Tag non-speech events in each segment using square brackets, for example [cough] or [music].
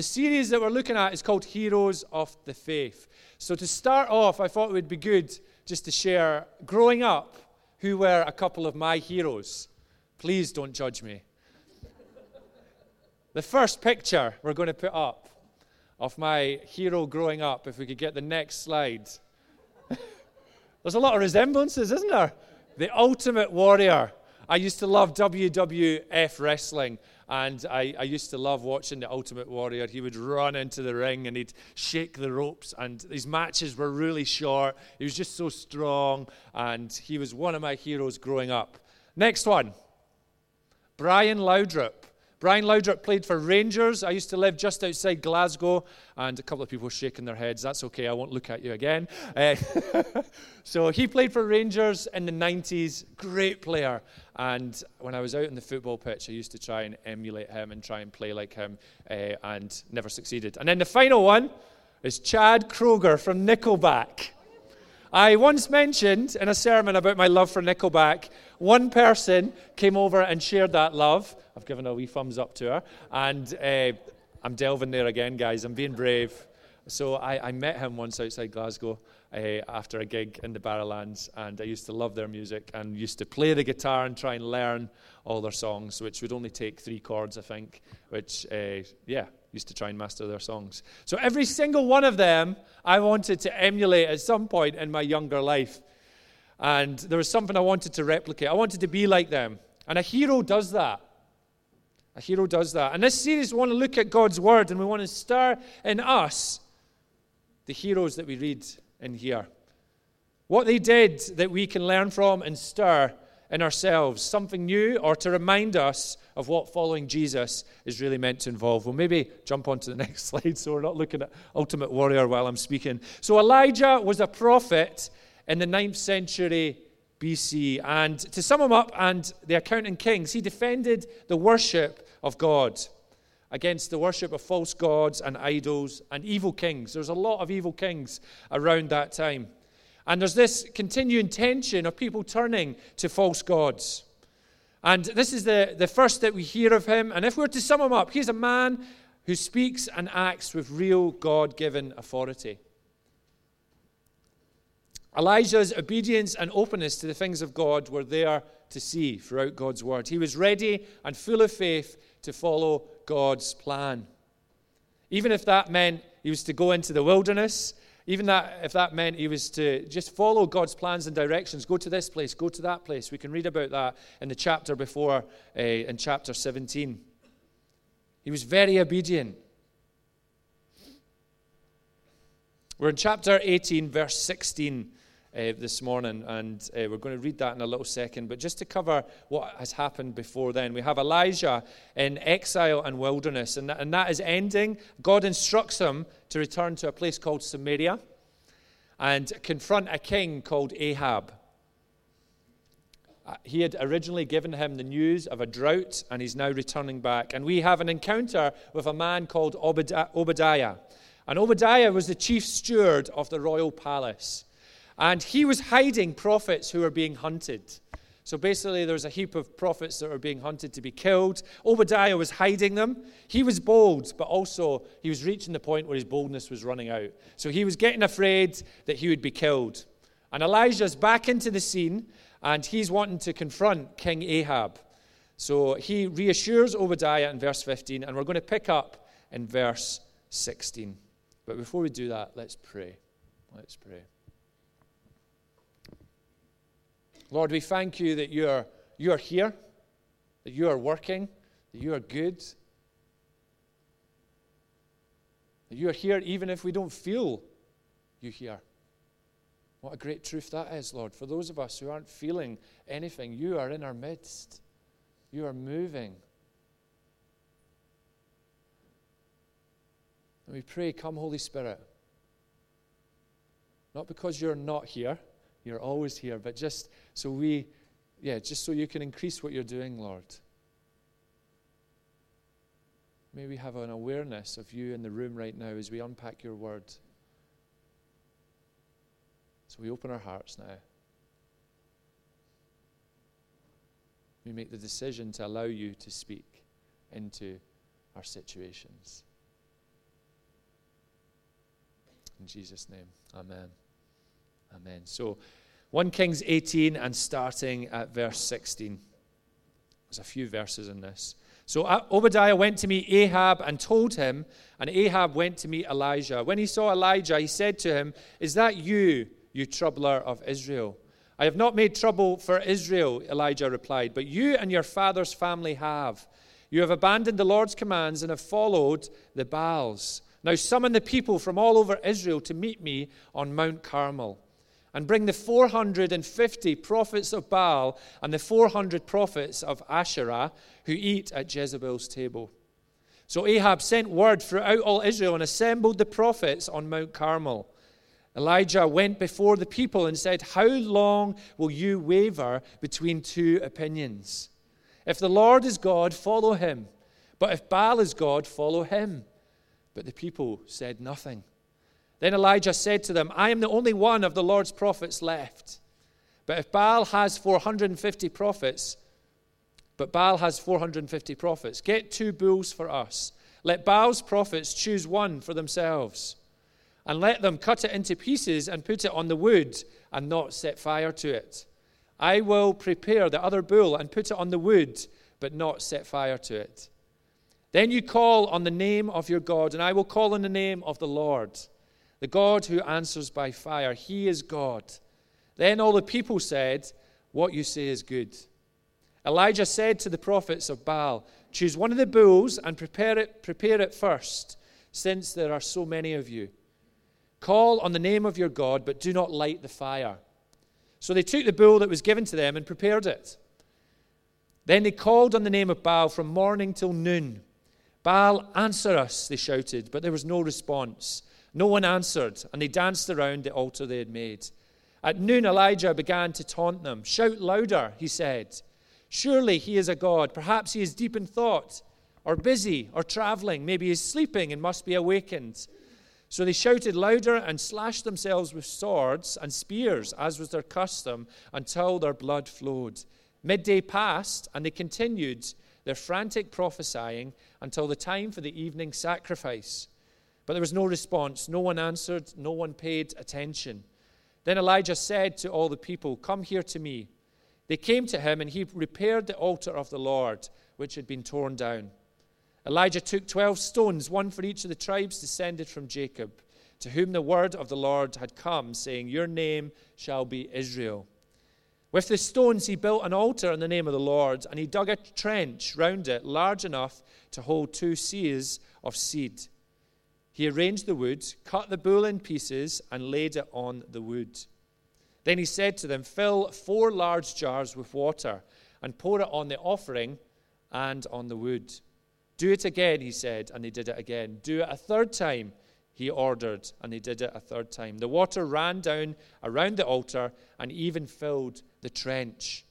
The series that we're looking at is called Heroes of the Faith. So, to start off, I thought it would be good just to share growing up who were a couple of my heroes. Please don't judge me. the first picture we're going to put up of my hero growing up, if we could get the next slide. [laughs] There's a lot of resemblances, isn't there? The Ultimate Warrior. I used to love WWF wrestling. And I, I, used to love watching The Ultimate Warrior. He would run into the ring and he'd shake the ropes, and his matches were really short. He was just so strong, and he was one of my heroes growing up. Next one Brian Laudrup. Brian Laudrup played for Rangers. I used to live just outside Glasgow, and a couple of people were shaking their heads. That's okay, I won't look at you again. Uh, [laughs] so he played for Rangers in the 90s, great player. And when I was out on the football pitch, I used to try and emulate him and try and play like him, uh, and never succeeded. And then the final one is Chad Kroeger from Nickelback. I once mentioned in a sermon about my love for Nickelback. One person came over and shared that love. I've given a wee thumbs up to her. And uh, I'm delving there again, guys. I'm being brave. So I, I met him once outside Glasgow uh, after a gig in the Barrowlands, and I used to love their music and used to play the guitar and try and learn all their songs, which would only take three chords, I think, which, uh, yeah, used to try and master their songs. So every single one of them I wanted to emulate at some point in my younger life. And there was something I wanted to replicate. I wanted to be like them. And a hero does that. A hero does that. And this series, we want to look at God's word and we want to stir in us the heroes that we read in here. What they did that we can learn from and stir in ourselves, something new, or to remind us of what following Jesus is really meant to involve. We'll maybe jump on to the [laughs] next slide so we're not looking at Ultimate Warrior while I'm speaking. So, Elijah was a prophet in the 9th century BC. And to sum him up, and the account in Kings, he defended the worship of God against the worship of false gods and idols and evil kings. There's a lot of evil kings around that time. And there's this continuing tension of people turning to false gods. And this is the, the first that we hear of him. And if we were to sum him up, he's a man who speaks and acts with real God given authority. Elijah's obedience and openness to the things of God were there to see throughout God's word. He was ready and full of faith to follow God's plan. Even if that meant he was to go into the wilderness even that, if that meant he was to just follow God's plans and directions, go to this place, go to that place. We can read about that in the chapter before, uh, in chapter 17. He was very obedient. We're in chapter 18, verse 16 uh, this morning, and uh, we're going to read that in a little second. But just to cover what has happened before then, we have Elijah in exile and wilderness, and that, and that is ending. God instructs him to return to a place called Samaria and confront a king called Ahab. Uh, he had originally given him the news of a drought, and he's now returning back. And we have an encounter with a man called Obadiah. And Obadiah was the chief steward of the royal palace. And he was hiding prophets who were being hunted. So basically, there was a heap of prophets that were being hunted to be killed. Obadiah was hiding them. He was bold, but also he was reaching the point where his boldness was running out. So he was getting afraid that he would be killed. And Elijah's back into the scene, and he's wanting to confront King Ahab. So he reassures Obadiah in verse 15, and we're going to pick up in verse 16. But before we do that, let's pray. Let's pray. Lord, we thank you that you are, you are here, that you are working, that you are good, that you are here even if we don't feel you here. What a great truth that is, Lord. For those of us who aren't feeling anything, you are in our midst. You are moving. And we pray, Come, Holy Spirit. Not because you're not here, you're always here, but just so we, yeah, just so you can increase what you're doing, Lord. May we have an awareness of you in the room right now as we unpack your word. So we open our hearts now. We make the decision to allow you to speak into our situations. In Jesus' name, amen. Amen. So, 1 Kings 18 and starting at verse 16. There's a few verses in this. So Obadiah went to meet Ahab and told him, and Ahab went to meet Elijah. When he saw Elijah, he said to him, Is that you, you troubler of Israel? I have not made trouble for Israel, Elijah replied, but you and your father's family have. You have abandoned the Lord's commands and have followed the Baals. Now summon the people from all over Israel to meet me on Mount Carmel. And bring the 450 prophets of Baal and the 400 prophets of Asherah who eat at Jezebel's table. So Ahab sent word throughout all Israel and assembled the prophets on Mount Carmel. Elijah went before the people and said, How long will you waver between two opinions? If the Lord is God, follow him. But if Baal is God, follow him. But the people said nothing. Then Elijah said to them, I am the only one of the Lord's prophets left. But if Baal has 450 prophets, but Baal has 450 prophets, get two bulls for us. Let Baal's prophets choose one for themselves and let them cut it into pieces and put it on the wood and not set fire to it. I will prepare the other bull and put it on the wood, but not set fire to it. Then you call on the name of your God, and I will call on the name of the Lord, the God who answers by fire. He is God. Then all the people said, What you say is good. Elijah said to the prophets of Baal, Choose one of the bulls and prepare it, prepare it first, since there are so many of you. Call on the name of your God, but do not light the fire. So they took the bull that was given to them and prepared it. Then they called on the name of Baal from morning till noon. Baal, answer us, they shouted, but there was no response. No one answered, and they danced around the altar they had made. At noon, Elijah began to taunt them. Shout louder, he said. Surely he is a God. Perhaps he is deep in thought, or busy, or traveling. Maybe he is sleeping and must be awakened. So they shouted louder and slashed themselves with swords and spears, as was their custom, until their blood flowed. Midday passed, and they continued their frantic prophesying until the time for the evening sacrifice. But there was no response. No one answered. No one paid attention. Then Elijah said to all the people, Come here to me. They came to him, and he repaired the altar of the Lord, which had been torn down. Elijah took 12 stones, one for each of the tribes descended from Jacob, to whom the word of the Lord had come, saying, Your name shall be Israel. With the stones, he built an altar in the name of the Lord, and he dug a trench round it large enough to hold two seahs of seed. He arranged the wood, cut the bull in pieces, and laid it on the wood. Then he said to them, Fill four large jars with water, and pour it on the offering and on the wood. Do it again, he said, and they did it again. Do it a third time, he ordered, and they did it a third time. The water ran down around the altar and even filled the trench.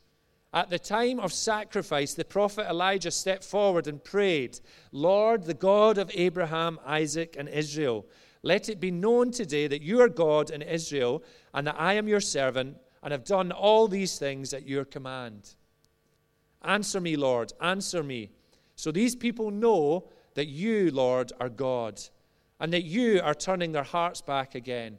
At the time of sacrifice, the prophet Elijah stepped forward and prayed, Lord, the God of Abraham, Isaac, and Israel, let it be known today that you are God in Israel, and that I am your servant, and have done all these things at your command. Answer me, Lord, answer me. So these people know that you, Lord, are God, and that you are turning their hearts back again.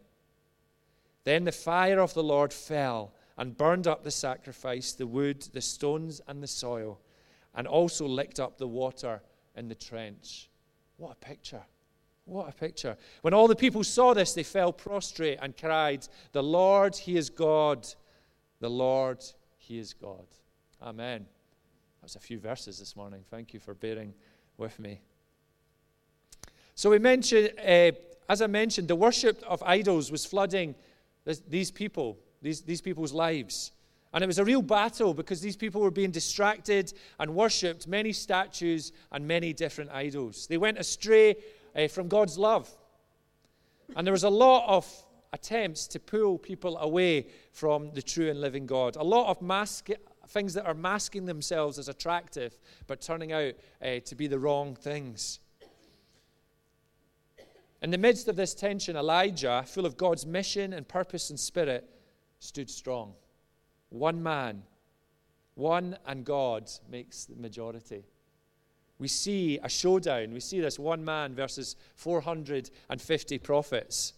Then the fire of the Lord fell and burned up the sacrifice, the wood, the stones, and the soil, and also licked up the water in the trench. What a picture! What a picture. When all the people saw this, they fell prostrate and cried, The Lord, He is God. The Lord, He is God. Amen. That was a few verses this morning. Thank you for bearing with me. So we mentioned, uh, as I mentioned, the worship of idols was flooding this, these people, these, these people's lives. And it was a real battle because these people were being distracted and worshipped many statues and many different idols. They went astray uh, from God's love. And there was a lot of attempts to pull people away from the true and living God. A lot of mask, things that are masking themselves as attractive, but turning out uh, to be the wrong things. In the midst of this tension, Elijah, full of God's mission and purpose and spirit, stood strong. One man, one and God makes the majority. We see a showdown. We see this one man versus 450 prophets.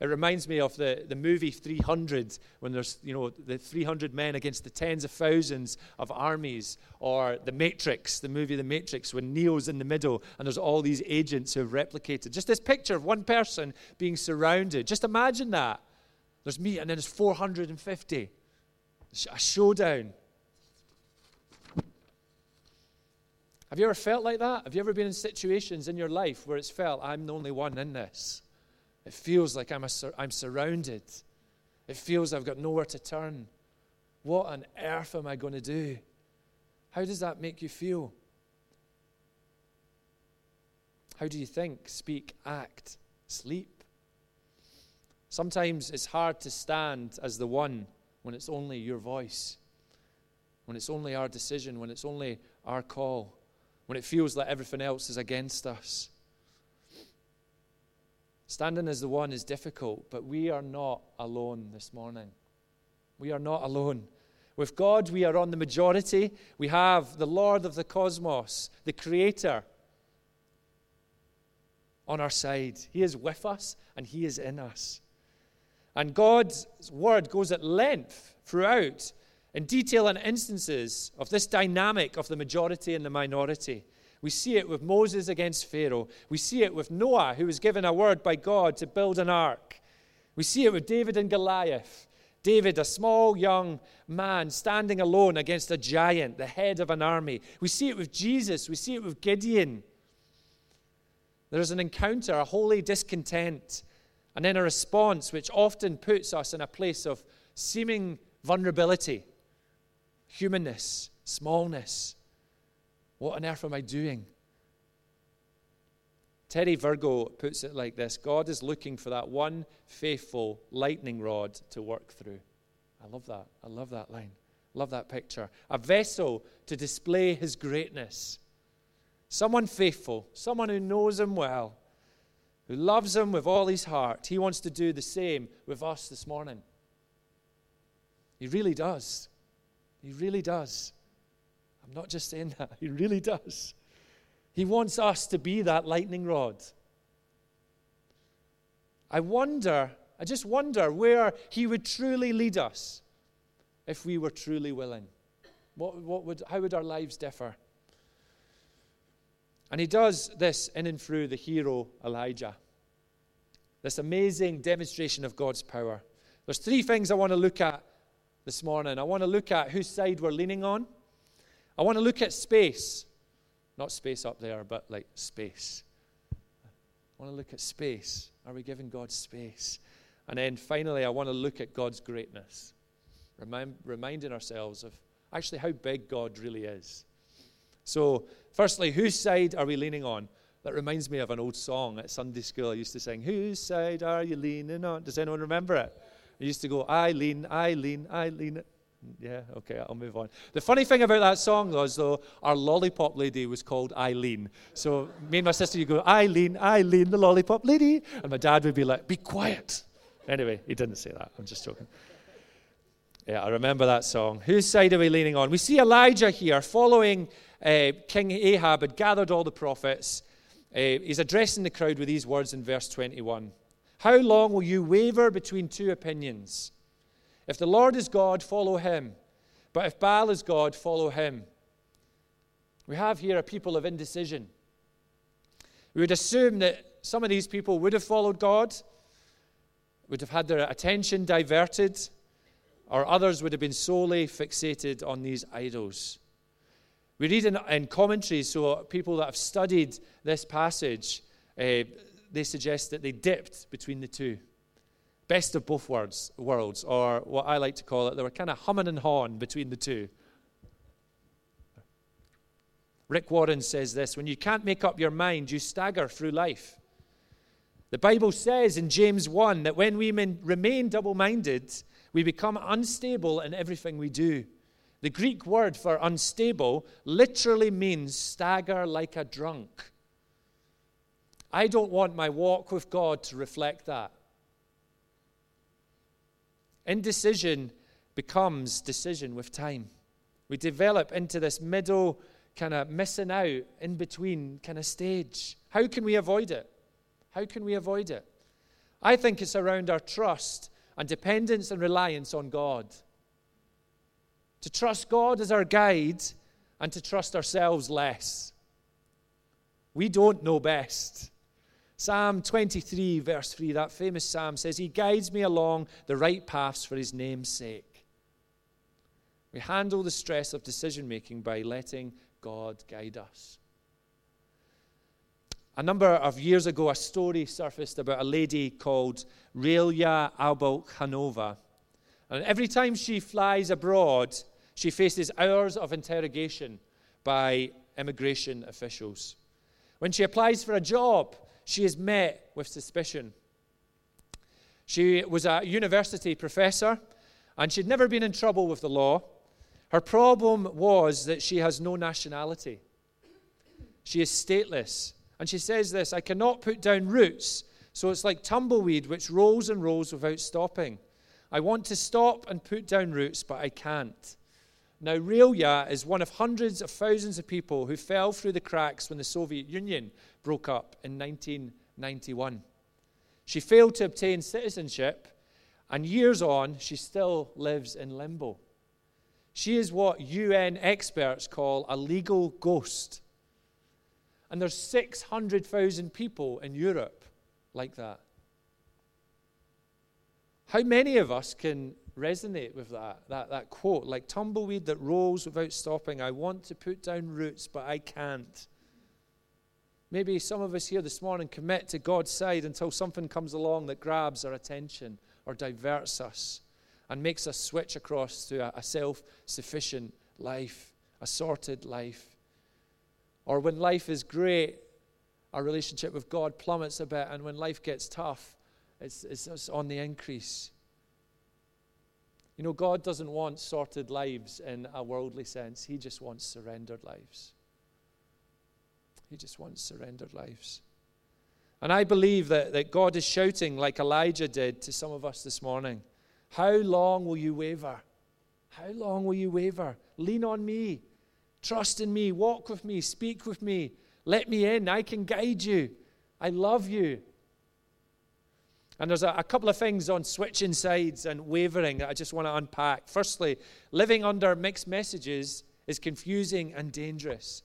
It reminds me of the, the movie 300, when there's, you know, the 300 men against the tens of thousands of armies, or The Matrix, the movie The Matrix, when Neo's in the middle and there's all these agents who have replicated. Just this picture of one person being surrounded. Just imagine that. There's me, and then there's 450. A showdown. Have you ever felt like that? Have you ever been in situations in your life where it's felt, I'm the only one in this? It feels like I'm, I'm surrounded. It feels I've got nowhere to turn. What on earth am I going to do? How does that make you feel? How do you think, speak, act, sleep? Sometimes it's hard to stand as the one when it's only your voice, when it's only our decision, when it's only our call when it feels like everything else is against us. Standing as the one is difficult, but we are not alone this morning. We are not alone. With God, we are on the majority. We have the Lord of the cosmos, the Creator, on our side. He is with us and He is in us. And God's word goes at length throughout in detail and instances of this dynamic of the majority and the minority. We see it with Moses against Pharaoh. We see it with Noah, who was given a word by God to build an ark. We see it with David and Goliath. David, a small young man standing alone against a giant, the head of an army. We see it with Jesus. We see it with Gideon. There's an encounter, a holy discontent, and then a response which often puts us in a place of seeming vulnerability humanness, smallness. What on earth am I doing? Terry Virgo puts it like this God is looking for that one faithful lightning rod to work through. I love that. I love that line. Love that picture. A vessel to display his greatness. Someone faithful, someone who knows him well, who loves him with all his heart. He wants to do the same with us this morning. He really does. He really does. I'm not just saying that, [laughs] He really does. He wants us to be that lightning rod. I wonder, I just wonder where He would truly lead us if we were truly willing. What, what would, how would our lives differ? And He does this in and through the hero Elijah. This amazing demonstration of God's power. There's three things I want to look at this morning. I want to look at whose side we're leaning on. I want to look at space. Not space up there, but like space. I want to look at space. Are we giving God space? And then finally, I want to look at God's greatness, Remind, reminding ourselves of actually how big God really is. So, firstly, whose side are we leaning on? That reminds me of an old song at Sunday school I used to sing. Whose side are you leaning on? Does anyone remember it? I used to go, I lean, I lean, I lean. Yeah, okay, I'll move on. The funny thing about that song was, though, our lollipop lady was called Eileen. So me and my sister, you go, Eileen, Eileen, the lollipop lady. And my dad would be like, be quiet. Anyway, he didn't say that. I'm just joking. Yeah, I remember that song. Whose side are we leaning on? We see Elijah here following uh, King Ahab had gathered all the prophets. Uh, he's addressing the crowd with these words in verse 21. How long will you waver between two opinions? If the Lord is God, follow him. But if Baal is God, follow him. We have here a people of indecision. We would assume that some of these people would have followed God, would have had their attention diverted, or others would have been solely fixated on these idols. We read in, in commentaries, so people that have studied this passage, uh, they suggest that they dipped between the two. Best of both worlds, worlds, or what I like to call it, they were kind of humming and hawing between the two. Rick Warren says this when you can't make up your mind, you stagger through life. The Bible says in James 1 that when we remain double minded, we become unstable in everything we do. The Greek word for unstable literally means stagger like a drunk. I don't want my walk with God to reflect that. Indecision becomes decision with time. We develop into this middle kind of missing out in between kind of stage. How can we avoid it? How can we avoid it? I think it's around our trust and dependence and reliance on God. To trust God as our guide and to trust ourselves less. We don't know best. Psalm 23, verse 3, that famous psalm says, He guides me along the right paths for His name's sake. We handle the stress of decision making by letting God guide us. A number of years ago, a story surfaced about a lady called Relia Albalkhanova. And every time she flies abroad, she faces hours of interrogation by immigration officials. When she applies for a job, she is met with suspicion. She was a university professor and she'd never been in trouble with the law. Her problem was that she has no nationality. She is stateless. And she says this I cannot put down roots, so it's like tumbleweed which rolls and rolls without stopping. I want to stop and put down roots, but I can't. Now, Relia is one of hundreds of thousands of people who fell through the cracks when the Soviet Union broke up in 1991. She failed to obtain citizenship, and years on, she still lives in limbo. She is what UN experts call a legal ghost. And there's 600,000 people in Europe like that. How many of us can resonate with that, that, that quote? Like tumbleweed that rolls without stopping. I want to put down roots, but I can't. Maybe some of us here this morning commit to God's side until something comes along that grabs our attention or diverts us and makes us switch across to a, a self sufficient life, a sorted life. Or when life is great, our relationship with God plummets a bit, and when life gets tough, it's, it's, it's on the increase. You know, God doesn't want sorted lives in a worldly sense, He just wants surrendered lives. He just wants surrendered lives. And I believe that, that God is shouting, like Elijah did to some of us this morning How long will you waver? How long will you waver? Lean on me. Trust in me, walk with me, speak with me. Let me in. I can guide you. I love you. And there's a, a, couple of things on switching sides and wavering that I just want to unpack. Firstly, living under mixed messages is confusing and dangerous.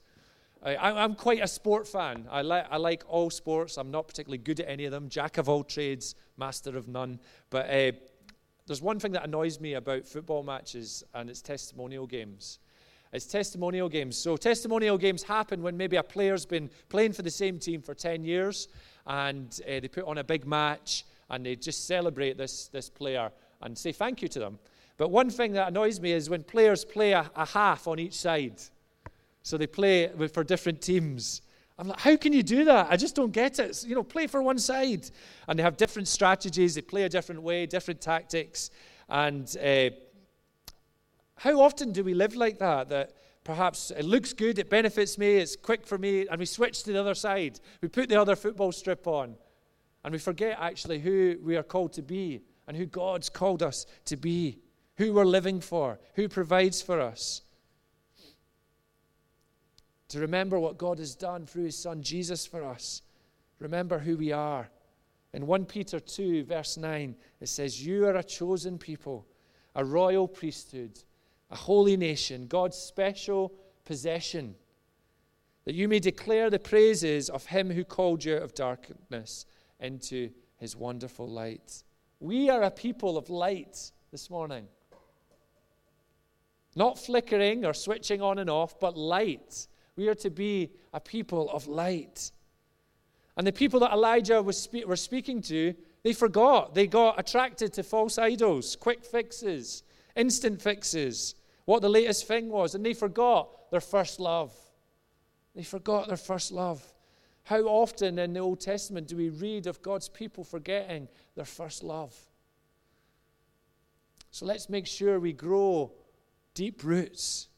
I, am quite a sport fan. I, li- I like all sports. I'm not particularly good at any of them. Jack of all trades, master of none. But uh, there's one thing that annoys me about football matches, and it's testimonial games. It's testimonial games. So, testimonial games happen when maybe a player's been playing for the same team for 10 years and uh, they put on a big match and they just celebrate this, this player and say thank you to them. But one thing that annoys me is when players play a, a half on each side. So they play with, for different teams. I'm like, how can you do that? I just don't get it. You know, play for one side. And they have different strategies, they play a different way, different tactics. And uh, how often do we live like that? That perhaps it looks good, it benefits me, it's quick for me, and we switch to the other side. We put the other football strip on, and we forget actually who we are called to be and who God's called us to be, who we're living for, who provides for us. To remember what God has done through his son Jesus for us. Remember who we are. In 1 Peter 2, verse 9, it says, You are a chosen people, a royal priesthood a holy nation, God's special possession, that you may declare the praises of him who called you out of darkness into his wonderful light. We are a people of light this morning. Not flickering or switching on and off, but light. We are to be a people of light. And the people that Elijah was spe- were speaking to, they forgot. They got attracted to false idols, quick fixes, instant fixes, what the latest thing was, and they forgot their first love. They forgot their first love. How often in the Old Testament do we read of God's people forgetting their first love? So let's make sure we grow deep roots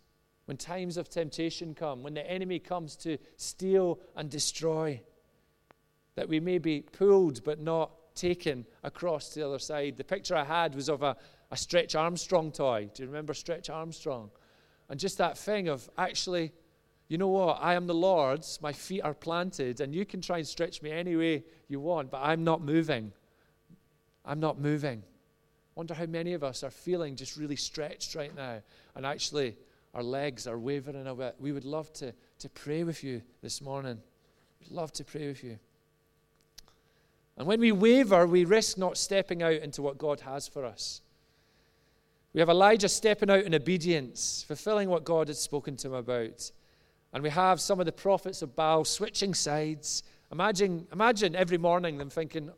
when times of temptation come, when the enemy comes to steal and destroy, that we may be pulled but not taken across to the other side. The picture I had was of a, a Stretch Armstrong toy. Do you remember Stretch Armstrong? And just that thing of actually, you know what? I am the Lord's, my feet are planted, and you can try and stretch me any way you want, but I'm not moving. I'm not moving. Wonder how many of us are feeling just really stretched right now, and actually our legs are wavering a bit. We would love to, to pray with you this morning. We'd love to pray with you. And when we waver, we risk not stepping out into what God has for us. We have Elijah stepping out in obedience, fulfilling what God had spoken to him about. And we have some of the prophets of Baal switching sides. Imagine, imagine every morning them thinking,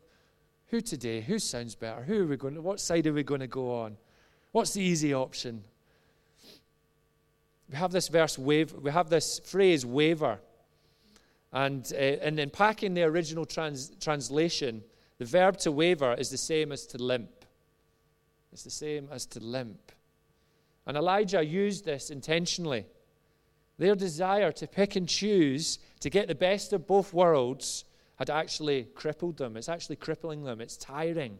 who today? Who sounds better? Who are we going to, what side are we going to go on? What's the easy option? We have this verse wave, we have this phrase waver. And, uh, and in packing the original trans, translation, the verb to waver is the same as to limp. It's the same as to limp. And Elijah used this intentionally. Their desire to pick and choose to get the best of both worlds had actually crippled them. It's actually crippling them. It's tiring.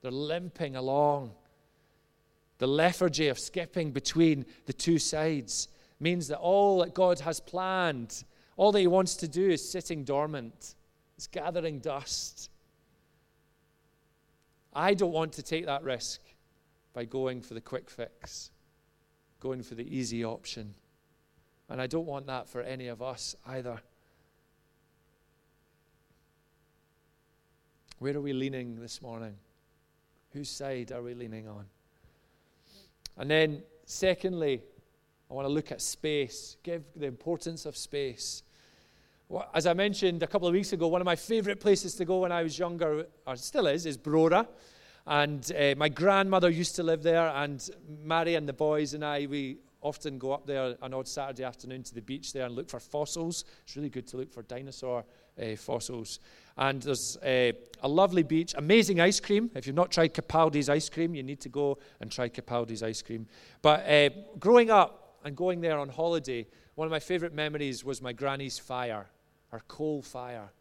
They're limping along. The lethargy of skipping between the two sides means that all that God has planned, all that He wants to do, is sitting dormant. It's gathering dust. I don't want to take that risk by going for the quick fix, going for the easy option. And I don't want that for any of us either. Where are we leaning this morning? Whose side are we leaning on? And then, secondly, I want to look at space, give the importance of space. As I mentioned a couple of weeks ago, one of my favorite places to go when I was younger, or still is, is Brora. And uh, my grandmother used to live there, and Mary and the boys and I, we often go up there an odd Saturday afternoon to the beach there and look for fossils. It's really good to look for dinosaur uh, fossils. And there's a, a, lovely beach, amazing ice cream. If you've not tried Capaldi's ice cream, you need to go and try Capaldi's ice cream. But uh, growing up and going there on holiday, one of my favorite memories was my granny's fire, her coal fire.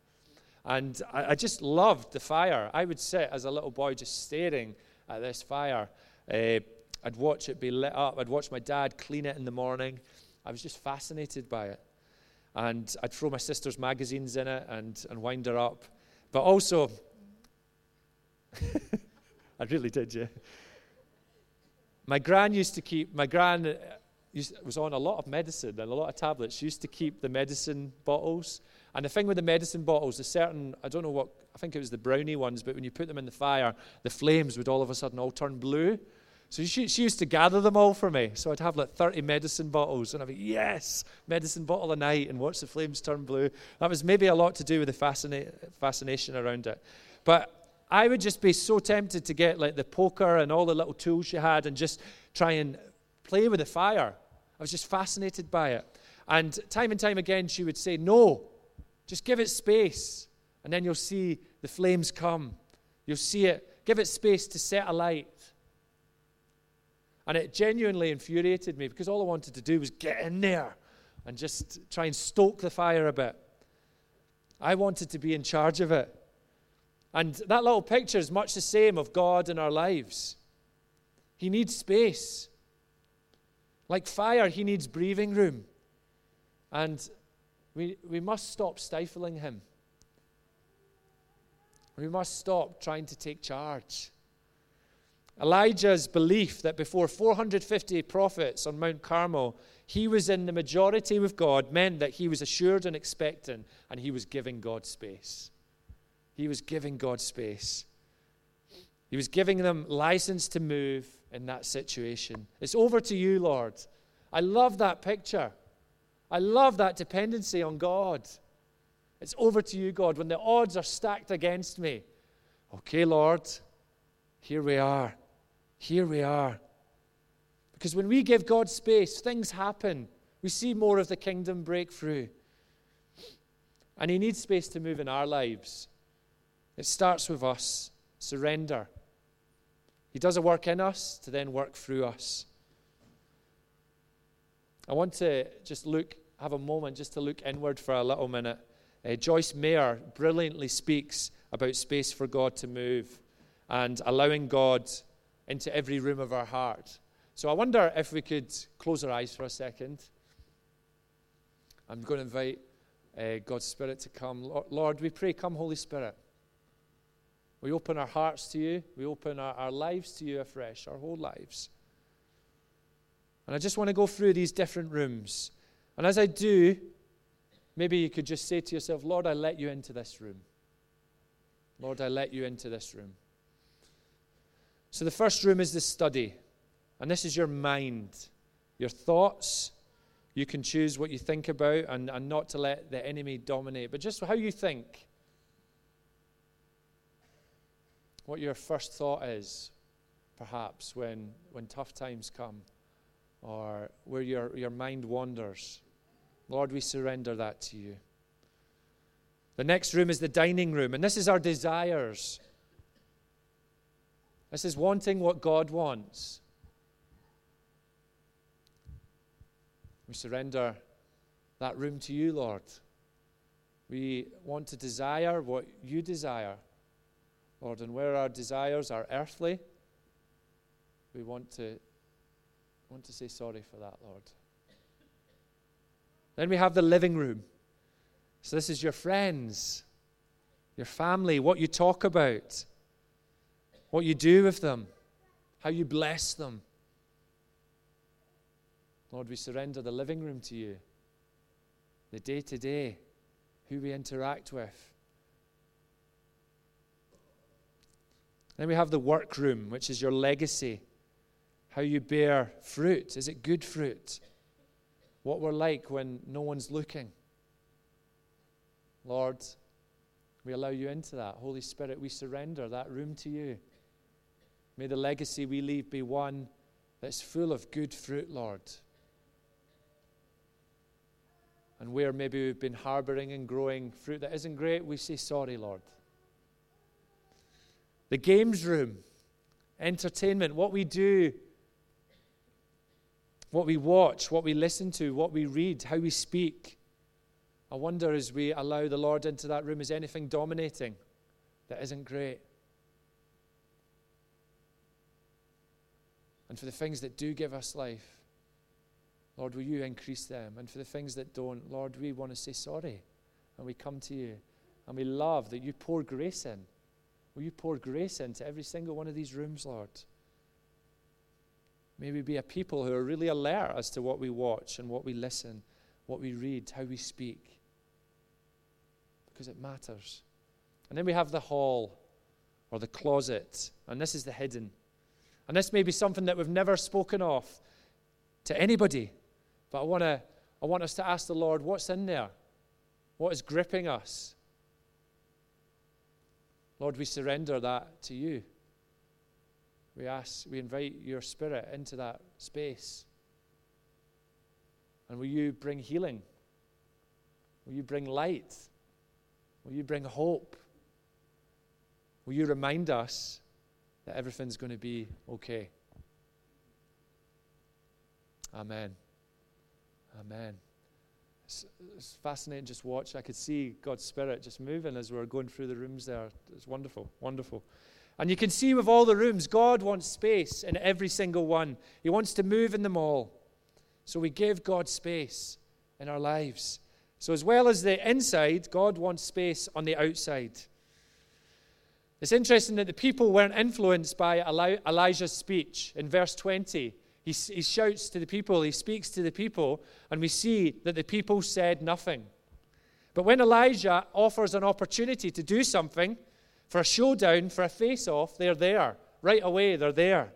And I, I just loved the fire. I would sit as a little boy just staring at this fire. Uh, I'd watch it be lit up. I'd watch my dad clean it in the morning. I was just fascinated by it. And I'd throw my sister's magazines in it and, and wind her up. But also, [laughs] I really did, yeah. My gran used to keep, my gran used, was on a lot of medicine and a lot of tablets. She used to keep the medicine bottles. And the thing with the medicine bottles, a certain, I don't know what, I think it was the brownie ones, but when you put them in the fire, the flames would all of a sudden all turn blue. So she, she used to gather them all for me. So I'd have like 30 medicine bottles, and I'd be, yes, medicine bottle a night, and watch the flames turn blue. That was maybe a lot to do with the fascina- fascination around it. But I would just be so tempted to get like the poker and all the little tools she had and just try and play with the fire. I was just fascinated by it. And time and time again, she would say, No, just give it space. And then you'll see the flames come. You'll see it. Give it space to set alight. And it genuinely infuriated me because all I wanted to do was get in there and just try and stoke the fire a bit. I wanted to be in charge of it. And that little picture is much the same of God in our lives. He needs space. Like fire, he needs breathing room. And we, we must stop stifling him. We must stop trying to take charge. Elijah's belief that before 450 prophets on Mount Carmel, he was in the majority with God meant that he was assured and expectant, and he was giving God space. He was giving God space. He was giving them license to move in that situation. It's over to you, Lord. I love that picture. I love that dependency on God. It's over to you, God, when the odds are stacked against me. Okay, Lord, here we are. Here we are. Because when we give God space, things happen. We see more of the kingdom breakthrough. And He needs space to move in our lives. It starts with us surrender. He does a work in us to then work through us. I want to just look, have a moment just to look inward for a little minute. Uh, Joyce Meyer brilliantly speaks about space for God to move and allowing God into every room of our heart. So I wonder if we could close our eyes for a second. I'm going to invite uh, God's Spirit to come. Lord, we pray, come, Holy Spirit. We open our hearts to you. We open our, our lives to you afresh, our whole lives. And I just want to go through these different rooms. And as I do, maybe you could just say to yourself, Lord, I let you into this room. Lord, I let you into this room. So the first room is the study. And this is your mind, your thoughts. You can choose what you think about and, and not to let the enemy dominate, but just how you think. what your first thought is, perhaps, when, when tough times come or where your, your mind wanders. Lord, we surrender that to you. The next room is the dining room, and this is our desires. This is wanting what God wants. We surrender that room to you, Lord. We want to desire what you desire. Lord, and where our desires are earthly, we want to, want to say sorry for that, Lord. Then we have the living room. So, this is your friends, your family, what you talk about, what you do with them, how you bless them. Lord, we surrender the living room to you, the day to day, who we interact with. Then we have the workroom, which is your legacy, how you bear fruit. Is it good fruit? What we're like when no one's looking. Lord, we allow you into that. Holy Spirit, we surrender that room to you. May the legacy we leave be one that's full of good fruit, Lord. And where maybe we've been harboring and growing fruit that isn't great, we say sorry, Lord the games room, entertainment, what we do, what we watch, what we listen to, what we read, how we speak. I wonder as we allow the Lord into that room, is anything dominating that isn't great? And for the things that do give us life, Lord, will you increase them? And for the things that don't, Lord, we want to say sorry. And we come to you. And we love that you pour grace in. Will you pour grace into every single one of these rooms, Lord? May we be a people who are really alert as to what we watch and what we listen, what we read, how we speak, because it matters. And then we have the hall or the closet, and this is the hidden. And this may be something that we've never spoken of to anybody, but I, wanna, I want us to ask the Lord, what's in there? What is gripping us? Lord, we surrender that to you. We ask, we invite your spirit into that space. And will you bring healing? Will you bring light? Will you bring hope? Will you remind us that everything's going to be okay? Amen. Amen. It's, it's fascinating just watch. I could see God's Spirit just moving as we were going through the rooms there. It's wonderful, wonderful. And you can see with all the rooms, God wants space in every single one. He wants to move in them all. So we give God space in our lives. So, as well as the inside, God wants space on the outside. It's interesting that the people weren't influenced by Elijah's speech in verse 20. He, he shouts to the people, he speaks to the people, and we see that the people said nothing. But when Elijah offers an opportunity to do something, for a showdown, for a face off, they're there. Right away, they're there.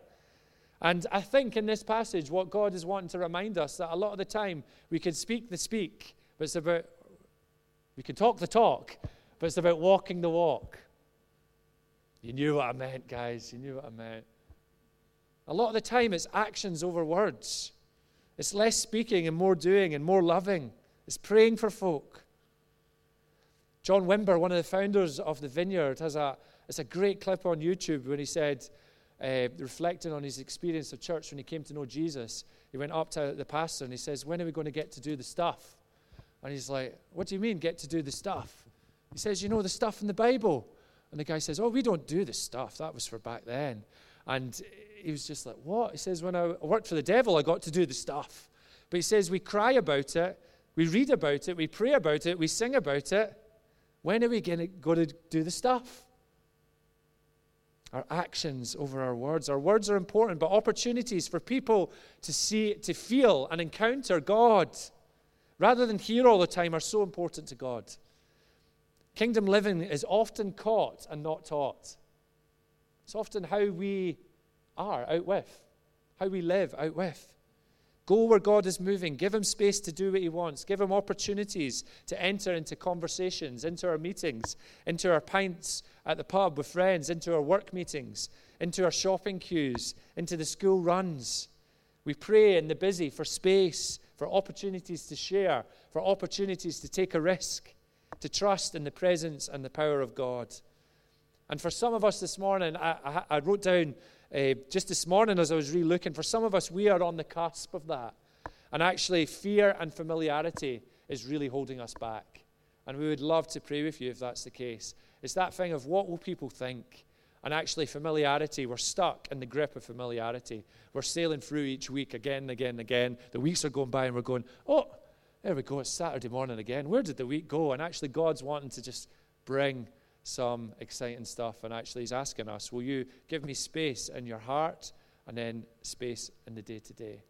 And I think in this passage, what God is wanting to remind us that a lot of the time we can speak the speak, but it's about, we can talk the talk, but it's about walking the walk. You knew what I meant, guys. You knew what I meant. A lot of the time, it's actions over words. It's less speaking and more doing and more loving. It's praying for folk. John Wimber, one of the founders of the Vineyard, has a, it's a great clip on YouTube when he said, uh, reflecting on his experience of church when he came to know Jesus, he went up to the pastor and he says, When are we going to get to do the stuff? And he's like, What do you mean, get to do the stuff? He says, You know, the stuff in the Bible. And the guy says, Oh, we don't do this stuff. That was for back then. And he was just like, What? He says, When I worked for the devil, I got to do the stuff. But he says, We cry about it, we read about it, we pray about it, we sing about it. When are we going to go to do the stuff? our actions over our words. Our words are important, but opportunities for people to see, to feel and encounter God rather than hear all the time are so important to God. Kingdom living is often caught and not taught. It's often how we are out with, how we live out with. Go where God is moving. Give him space to do what he wants. Give him opportunities to enter into conversations, into our meetings, into our pints at the pub with friends, into our work meetings, into our shopping queues, into the school runs. We pray in the busy for space, for opportunities to share, for opportunities to take a risk, to trust in the presence and the power of God. And for some of us this morning, I, I, I wrote down uh, just this morning as I was really looking, for some of us, we are on the cusp of that. And actually, fear and familiarity is really holding us back. And we would love to pray with you if that's the case. It's that thing of what will people think? And actually, familiarity, we're stuck in the grip of familiarity. We're sailing through each week again and again and again. The weeks are going by and we're going, oh, there we go, it's Saturday morning again. Where did the week go? And actually, God's wanting to just bring some exciting stuff. And actually, He's asking us, Will you give me space in your heart and then space in the day to day?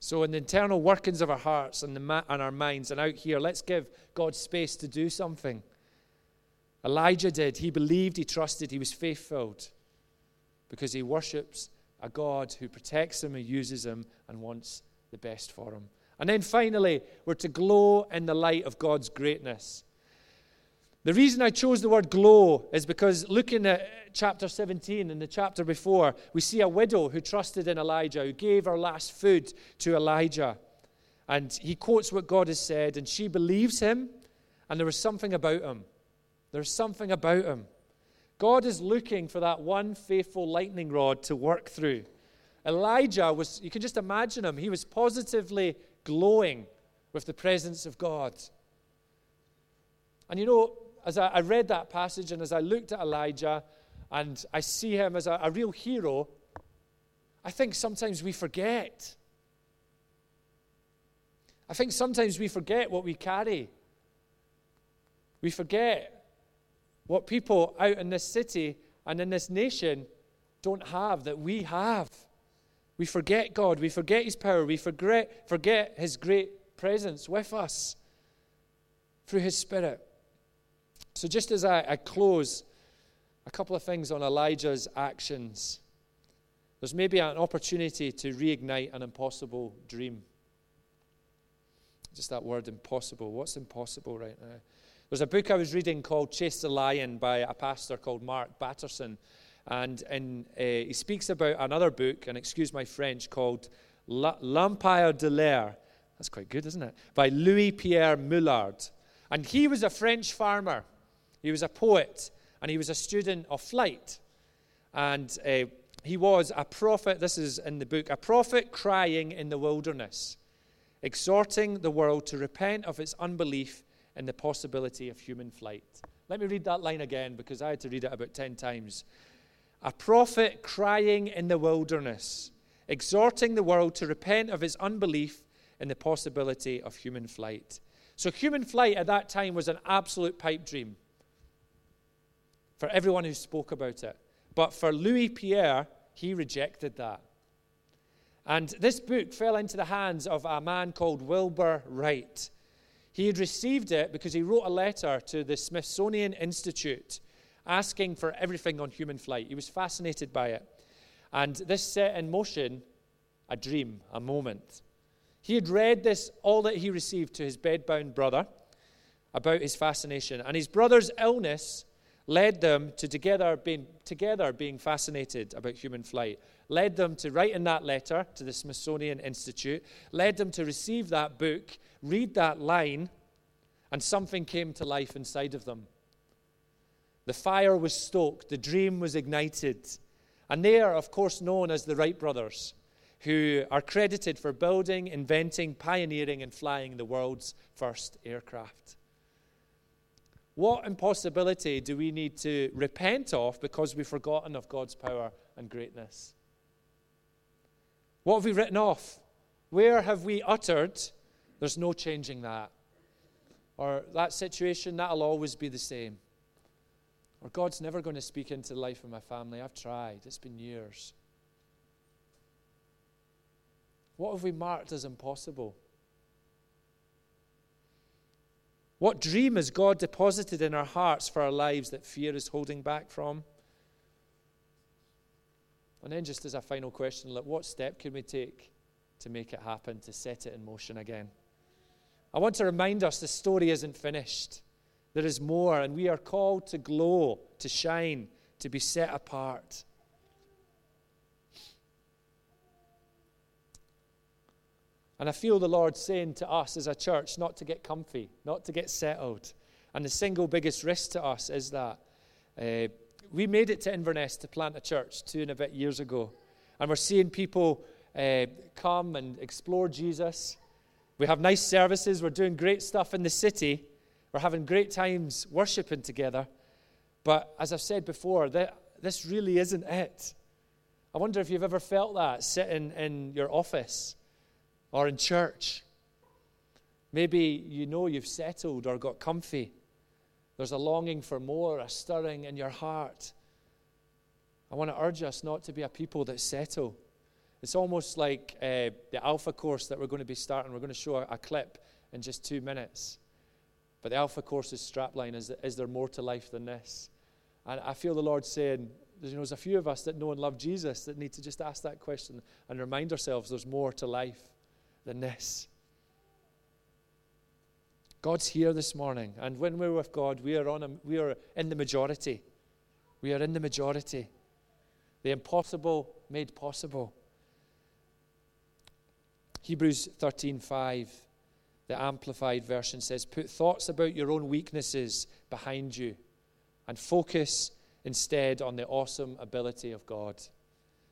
So, in the internal workings of our hearts and, ma- and our minds, and out here, let's give God space to do something. Elijah did. He believed, he trusted, he was faithful because he worships a God who protects him and uses him and wants the best for him. And then finally, we're to glow in the light of God's greatness. The reason I chose the word glow is because looking at chapter 17 and the chapter before, we see a widow who trusted in Elijah, who gave her last food to Elijah. And he quotes what God has said, and she believes him, and there was something about him. There's something about him. God is looking for that one faithful lightning rod to work through. Elijah was, you can just imagine him, he was positively glowing with the presence of God. And you know, as I, I, read that passage and as I looked at Elijah and I see him as a, a real hero, I think sometimes we forget. I think sometimes we forget what we carry. We forget what people out in this city and in this nation don't have that we have. We forget God. We forget His power. We forget, forget His great presence with us through His Spirit. So, just as I, I close, a couple of things on Elijah's actions. There's maybe an opportunity to reignite an impossible dream. Just that word impossible. What's impossible right now? There's a book I was reading called Chase the Lion by a pastor called Mark Batterson. And, and uh, he speaks about another book, and excuse my French, called L'Empire de l'air. That's quite good, isn't it? By Louis Pierre Mouillard. And he was a French farmer. He was a poet and he was a student of flight. And uh, he was a prophet, this is in the book, a prophet crying in the wilderness, exhorting the world to repent of its unbelief in the possibility of human flight. Let me read that line again because I had to read it about 10 times. A prophet crying in the wilderness, exhorting the world to repent of its unbelief in the possibility of human flight. So, human flight at that time was an absolute pipe dream for everyone who spoke about it. But for Louis Pierre, he rejected that. And this book fell into the hands of a man called Wilbur Wright. He had received it because he wrote a letter to the Smithsonian Institute asking for everything on human flight. He was fascinated by it. And this set in motion a dream, a moment. He had read this, all that he received, to his bedbound brother about his fascination. And his brother's illness led them to together being, together being fascinated about human flight, led them to write in that letter to the Smithsonian Institute, led them to receive that book, read that line, and something came to life inside of them. The fire was stoked, the dream was ignited. And they are, of course, known as the Wright brothers, who are credited for building, inventing, pioneering, and flying the world's first aircraft. What impossibility do we need to repent of because we've forgotten of God's power and greatness? What have we written off? Where have we uttered, there's no changing that? Or that situation, that'll always be the same. Or God's never going to speak into the life of my family. I've tried, it's been years. What have we marked as impossible? What dream has God deposited in our hearts for our lives that fear is holding back from? And then, just as a final question, like, what step can we take to make it happen, to set it in motion again? I want to remind us the story isn't finished. There is more, and we are called to glow, to shine, to be set apart. And I feel the Lord saying to us as a church not to get comfy, not to get settled. And the single biggest risk to us is that uh, we made it to Inverness to plant a church two and a bit years ago. And we're seeing people uh, come and explore Jesus. We have nice services. We're doing great stuff in the city. We're having great times worshiping together. But as I've said before, this really isn't it. I wonder if you've ever felt that sitting in your office or in church. Maybe you know you've settled or got comfy. There's a longing for more, a stirring in your heart. I want to urge us not to be a people that settle. It's almost like uh, the Alpha course that we're going to be starting. We're going to show a clip in just two minutes. But the Alpha course's strapline is, is there more to life than this? And I feel the Lord saying, you know, there's a few of us that know and love Jesus that need to just ask that question and remind ourselves there's more to life than this. God's here this morning, and when we're with God, we are, on a, we are in the majority. We are in the majority. The impossible made possible. Hebrews 13:5, the amplified version says, "Put thoughts about your own weaknesses behind you and focus instead on the awesome ability of God."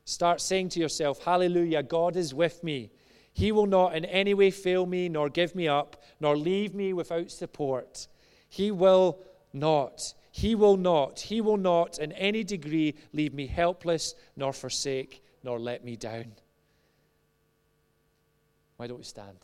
Start saying to yourself, "Hallelujah, God is with me. He will not in any way fail me, nor give me up, nor leave me without support. He will not. He will not. He will not in any degree leave me helpless, nor forsake, nor let me down. Why don't we stand?